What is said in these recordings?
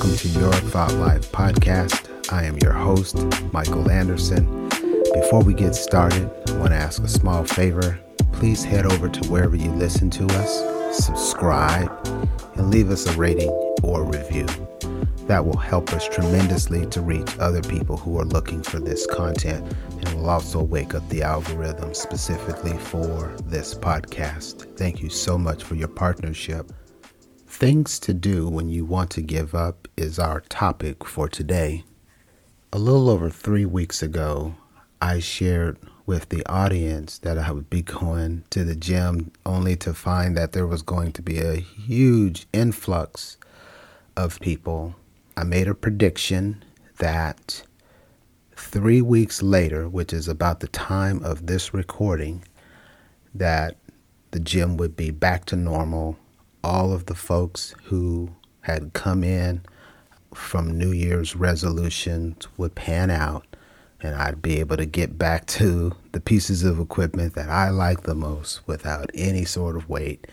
welcome to your Thought Life podcast. I am your host, Michael Anderson. Before we get started, I want to ask a small favor. Please head over to wherever you listen to us, subscribe, and leave us a rating or review. That will help us tremendously to reach other people who are looking for this content and will also wake up the algorithm specifically for this podcast. Thank you so much for your partnership. Things to do when you want to give up is our topic for today. A little over three weeks ago, I shared with the audience that I would be going to the gym only to find that there was going to be a huge influx of people I made a prediction that three weeks later, which is about the time of this recording, that the gym would be back to normal. All of the folks who had come in from New Year's resolutions would pan out, and I'd be able to get back to the pieces of equipment that I like the most without any sort of wait.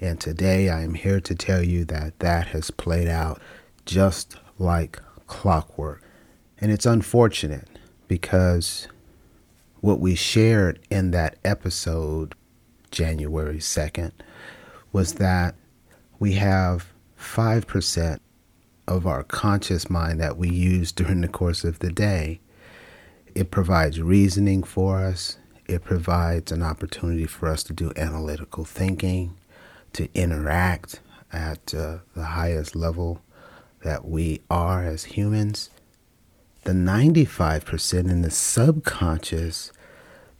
And today I am here to tell you that that has played out just like clockwork. And it's unfortunate because what we shared in that episode, January 2nd, was that we have 5% of our conscious mind that we use during the course of the day. It provides reasoning for us, it provides an opportunity for us to do analytical thinking, to interact at uh, the highest level that we are as humans, the 95% in the subconscious,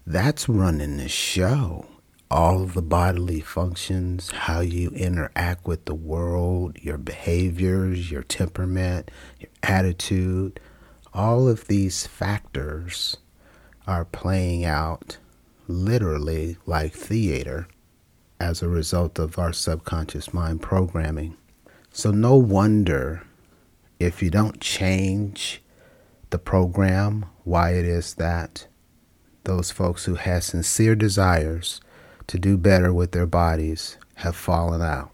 that's running the show. All of the bodily functions, how you interact with the world, your behaviors, your temperament, your attitude, all of these factors are playing out literally like theater as a result of our subconscious mind programming. So, no wonder if you don't change the program, why it is that those folks who have sincere desires to do better with their bodies have fallen out.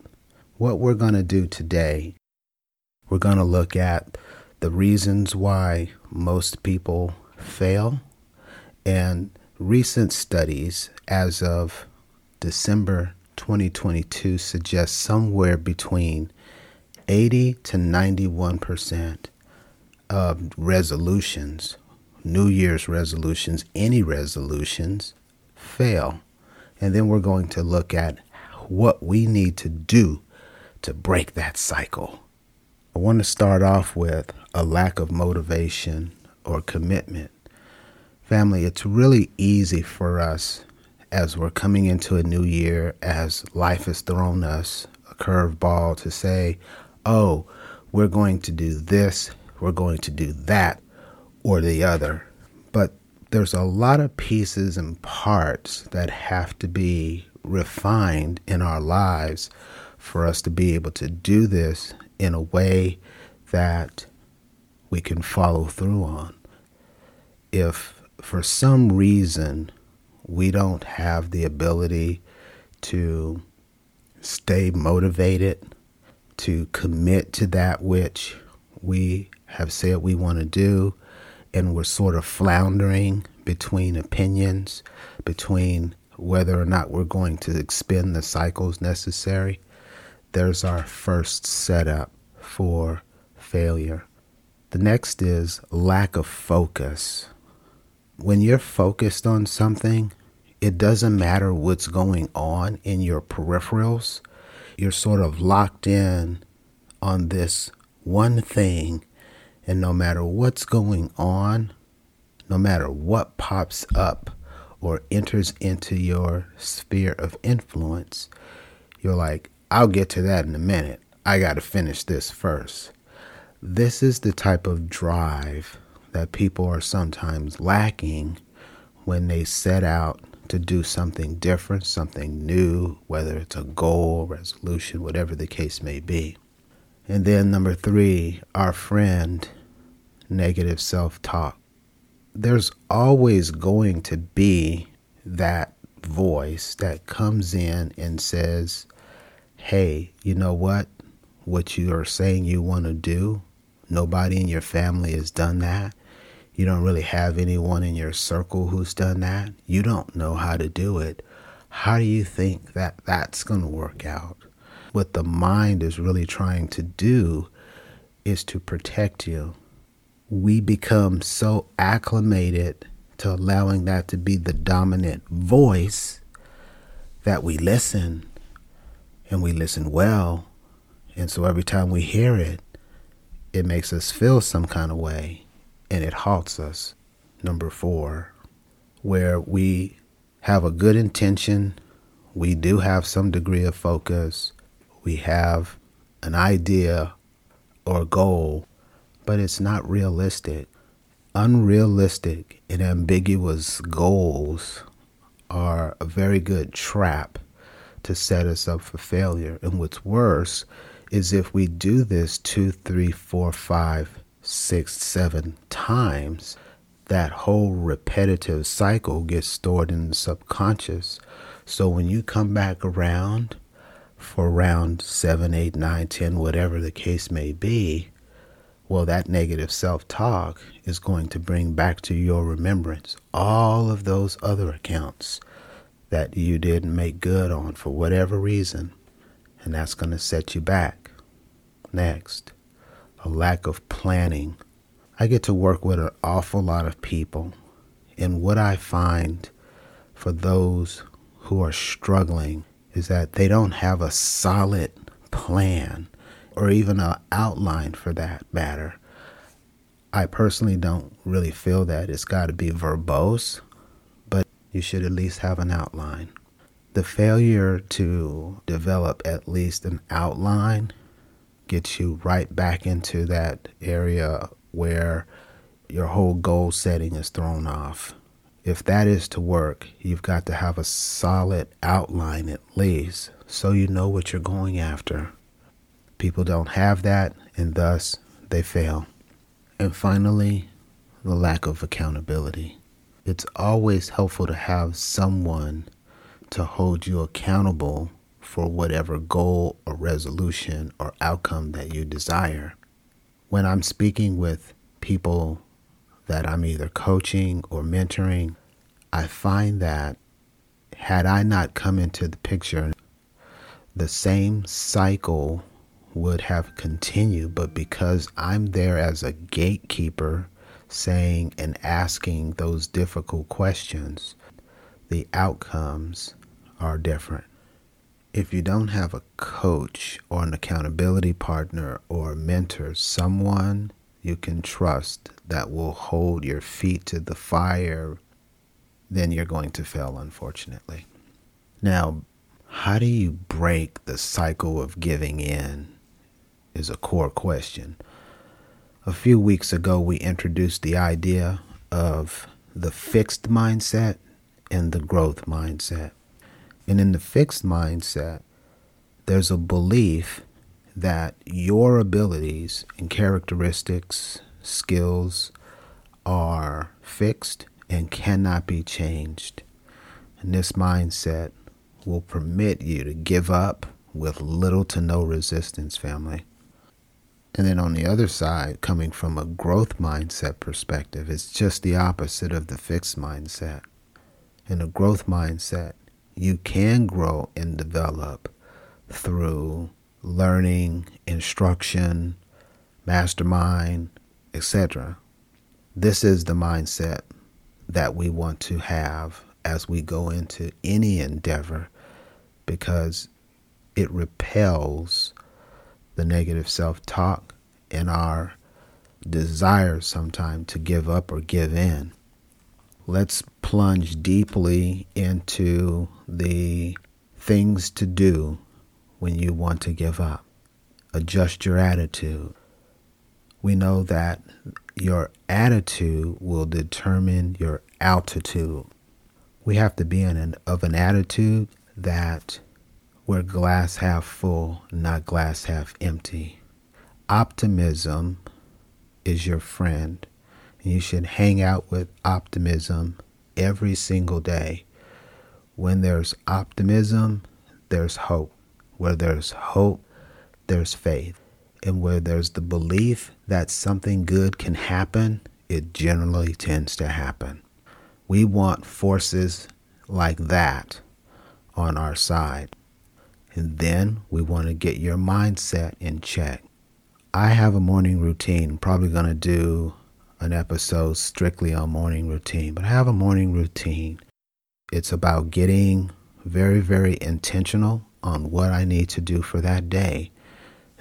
What we're going to do today, we're going to look at the reasons why most people fail and recent studies as of December 2022 suggest somewhere between 80 to 91% of resolutions, New Year's resolutions, any resolutions, fail. And then we're going to look at what we need to do to break that cycle. I want to start off with a lack of motivation or commitment. Family, it's really easy for us as we're coming into a new year, as life has thrown us a curveball to say, oh, we're going to do this, we're going to do that, or the other. But there's a lot of pieces and parts that have to be refined in our lives for us to be able to do this in a way that we can follow through on. If for some reason we don't have the ability to stay motivated to commit to that which we have said we want to do, and we're sort of floundering between opinions, between whether or not we're going to expend the cycles necessary, there's our first setup for failure. The next is lack of focus. When you're focused on something, it doesn't matter what's going on in your peripherals you're sort of locked in on this one thing, and no matter what's going on, no matter what pops up or enters into your sphere of influence, you're like, I'll get to that in a minute. I got to finish this first. This is the type of drive that people are sometimes lacking when they set out to do something different, something new, whether it's a goal, resolution, whatever the case may be. And then number three, our friend, negative self talk. There's always going to be that voice that comes in and says, Hey, you know what? What you are saying you want to do, Nobody in your family has done that. You don't really have anyone in your circle who's done that. You don't know how to do it. How do you think that that's going to work out? What the mind is really trying to do is to protect you. We become so acclimated to allowing that to be the dominant voice that we listen and we listen well. And so every time we hear it, it makes us feel some kind of way and it halts us. Number four, where we have a good intention, we do have some degree of focus, we have an idea or goal, but it's not realistic. Unrealistic and ambiguous goals are a very good trap to set us up for failure. And what's worse is if we do this two, three, four, five, six, seven times, that whole repetitive cycle gets stored in the subconscious. So when you come back around for round seven, eight, nine, ten, whatever the case may be, well, that negative self talk is going to bring back to your remembrance all of those other accounts that you didn't make good on for whatever reason, and that's going to set you back. Next, a lack of planning. I get to work with an awful lot of people, and what I find for those who are struggling is that they don't have a solid plan or even an outline for that matter. I personally don't really feel that it's got to be verbose, but you should at least have an outline. The failure to develop at least an outline gets you right back into that area where your whole goal setting is thrown off. If that is to work, you've got to have a solid outline at least so you know what you're going after. People don't have that, and thus they fail. And finally, the lack of accountability. It's always helpful to have someone to hold you accountable for whatever goal or resolution or outcome that you desire. When I'm speaking with people that I'm either coaching or mentoring, I find that had I not come into the picture, the same cycle would have continued, but because I'm there as a gatekeeper saying and asking those difficult questions, the outcomes are different if you don't have a coach or an accountability partner or mentor, someone you can trust that will hold your feet to the fire, then you're going to fail, unfortunately. Now, how do you break the cycle of giving in? Is a core question. A few weeks ago, we introduced the idea of the fixed mindset and the growth mindset. And in the fixed mindset, there's a belief that your abilities and characteristics, skills are fixed and cannot be changed. And this mindset will permit you to give up with little to no resistance, family. And then on the other side, coming from a growth mindset perspective, it's just the opposite of the fixed mindset. In a growth mindset, you can grow and develop through learning, instruction, mastermind, etc. This is the mindset that we want to have as we go into any endeavor because it repels the negative self talk and our desire sometimes to give up or give in let's plunge deeply into the things to do when you want to give up. Adjust your attitude. We know that your attitude will determine your altitude. We have to be in an, of an attitude that we're glass half full, not glass half empty. Optimism is your friend And you should hang out with optimism every single day. When there's optimism, there's hope. Where there's hope, there's faith. and where there's the belief that something good can happen, it generally tends to happen. We want forces like that on our side. And then we want to get your mindset in check. I have a morning routine. Probably going to do an episode strictly on morning routine, but I have a morning routine. It's about getting very, very intentional on what I need to do for that day.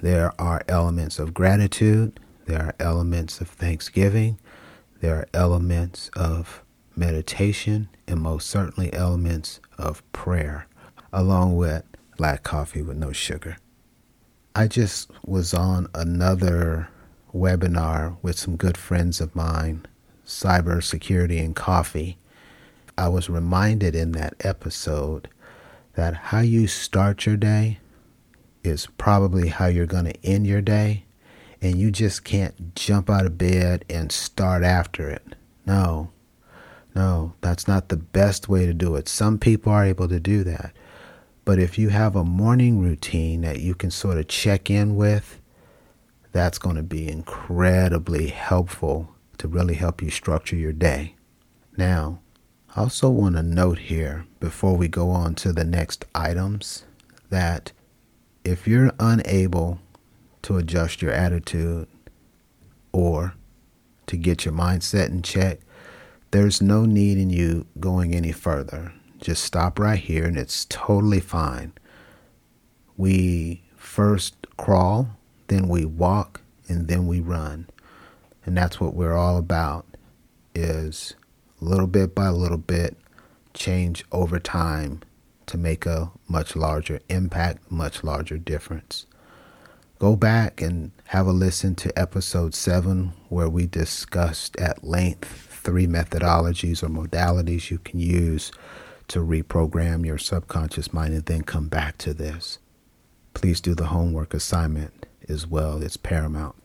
There are elements of gratitude, there are elements of thanksgiving, there are elements of meditation, and most certainly elements of prayer, along with black coffee with no sugar. I just was on another webinar with some good friends of mine, cybersecurity and coffee. I was reminded in that episode that how you start your day is probably how you're going to end your day, and you just can't jump out of bed and start after it. No, no, that's not the best way to do it. Some people are able to do that. But if you have a morning routine that you can sort of check in with, that's going to be incredibly helpful to really help you structure your day. Now, I also want to note here before we go on to the next items that if you're unable to adjust your attitude or to get your mindset in check, there's no need in you going any further. Just stop right here and it's totally fine. We first crawl, then we walk, and then we run. And that's what we're all about is little bit by little bit change over time to make a much larger impact, much larger difference. Go back and have a listen to episode 7 where we discussed at length three methodologies or modalities you can use to reprogram your subconscious mind and then come back to this. Please do the homework assignment as well, it's paramount.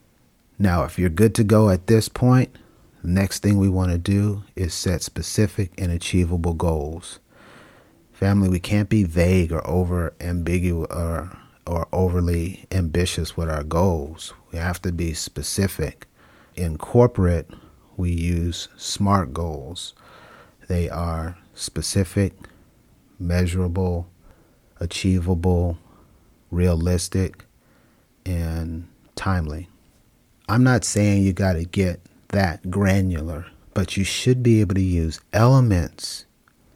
Now, if you're good to go at this point, the next thing we want to do is set specific and achievable goals. Family, we can't be vague or over ambiguous or, or overly ambitious with our goals. We have to be specific. In corporate, we use SMART goals. They are specific, measurable, achievable, realistic, and timely. I'm not saying you got to get that granular, but you should be able to use elements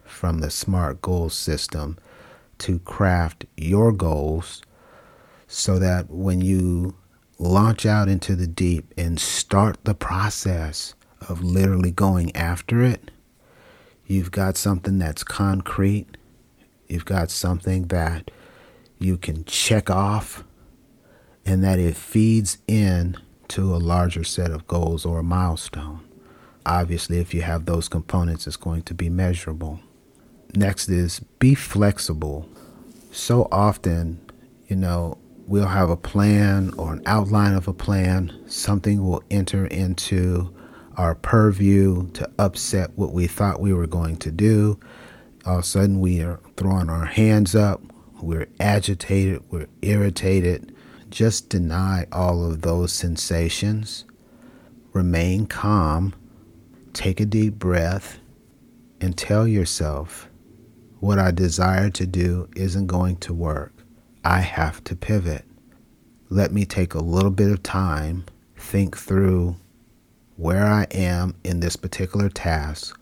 from the SMART goal system to craft your goals so that when you launch out into the deep and start the process of literally going after it, you've got something that's concrete. You've got something that you can check off and that it feeds in to a larger set of goals or a milestone. Obviously, if you have those components, it's going to be measurable. Next is be flexible. So often, you know, we'll have a plan or an outline of a plan, something will enter into our purview to upset what we thought we were going to do. All of a sudden, we are throwing our hands up, we're agitated, we're irritated. Just deny all of those sensations. Remain calm, take a deep breath, and tell yourself what I desire to do isn't going to work. I have to pivot. Let me take a little bit of time, think through where I am in this particular task,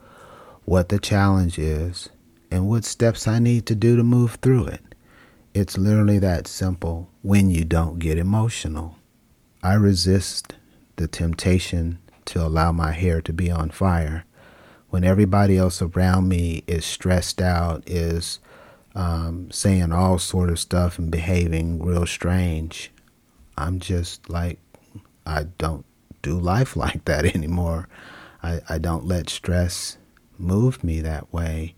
what the challenge is, and what steps I need to do to move through it. It's literally that simple when you don't get emotional. I resist the temptation to allow my hair to be on fire. When everybody else around me is stressed out, is um, saying all sort of stuff and behaving real strange, I'm just like, I don't do life like that anymore. I, I don't let stress move me that way.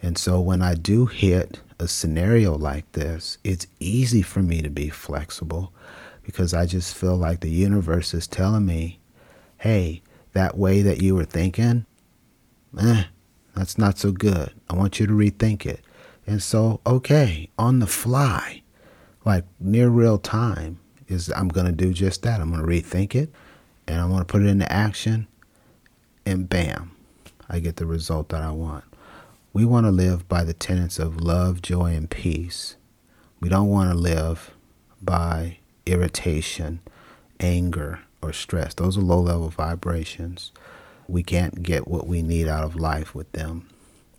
And so when I do hit a scenario like this, it's easy for me to be flexible because I just feel like the universe is telling me, hey, that way that you were thinking, eh, that's not so good. I want you to rethink it. And so, okay, on the fly, like near real time, is I'm going to do just that. I'm going to rethink it and I want to put it into action, and bam, I get the result that I want. We want to live by the tenets of love, joy, and peace. We don't want to live by irritation, anger, or stress. Those are low level vibrations. We can't get what we need out of life with them.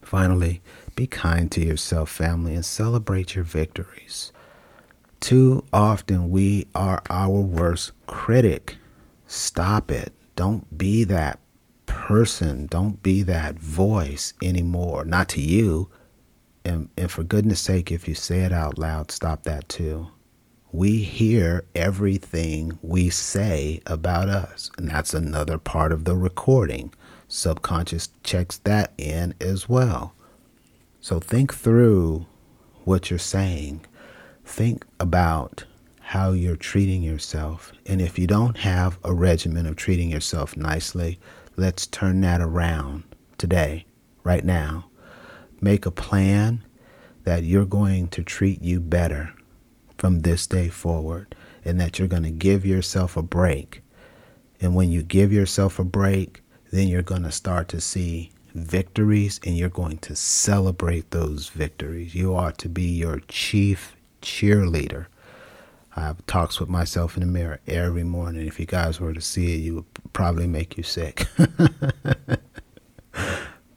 Finally, be kind to yourself, family, and celebrate your victories. Too often, we are our worst critic. Stop it. Don't be that person. Don't be that voice anymore. Not to you. And, and for goodness sake, if you say it out loud, stop that too. We hear everything we say about us. And that's another part of the recording. Subconscious checks that in as well. So think through what you're saying think about how you're treating yourself. And if you don't have a regimen of treating yourself nicely, let's turn that around today, right now. Make a plan that you're going to treat you better from this day forward and that you're going to give yourself a break. And when you give yourself a break, then you're going to start to see victories and you're going to celebrate those victories. You are to be your chief cheerleader. I have talks with myself in the mirror every morning. If you guys were to see it, you would probably make you sick.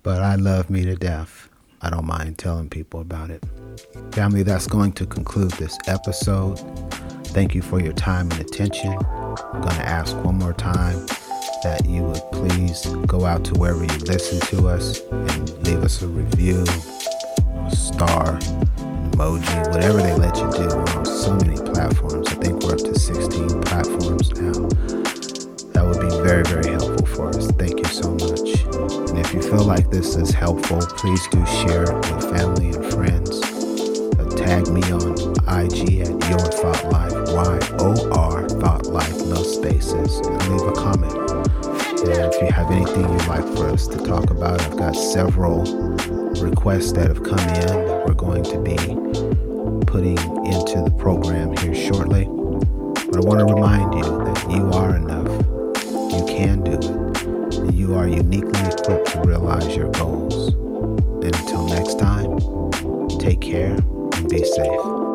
but I love me to death. I don't mind telling people about it. Family, that's going to conclude this episode. Thank you for your time and attention. I'm going to ask one more time that you would please go out to wherever you listen to us and leave us a review, a star, emoji, whatever they let you do. On so many platforms. I think we're up to 16 platforms now. That would be very, very helpful for us. Thank you so much. And if you feel like this is helpful, please do share it with family and friends. Uh, tag me on IG at Your Thought Life, Y O R Thought Life, no spaces, and leave a comment. If you have anything you'd like for us to talk about, I've got several requests that have come in that we're going to be putting into the program here shortly. But I want to remind you that you are enough, you can do it, and you are uniquely equipped to realize your goals. And until next time, take care and be safe.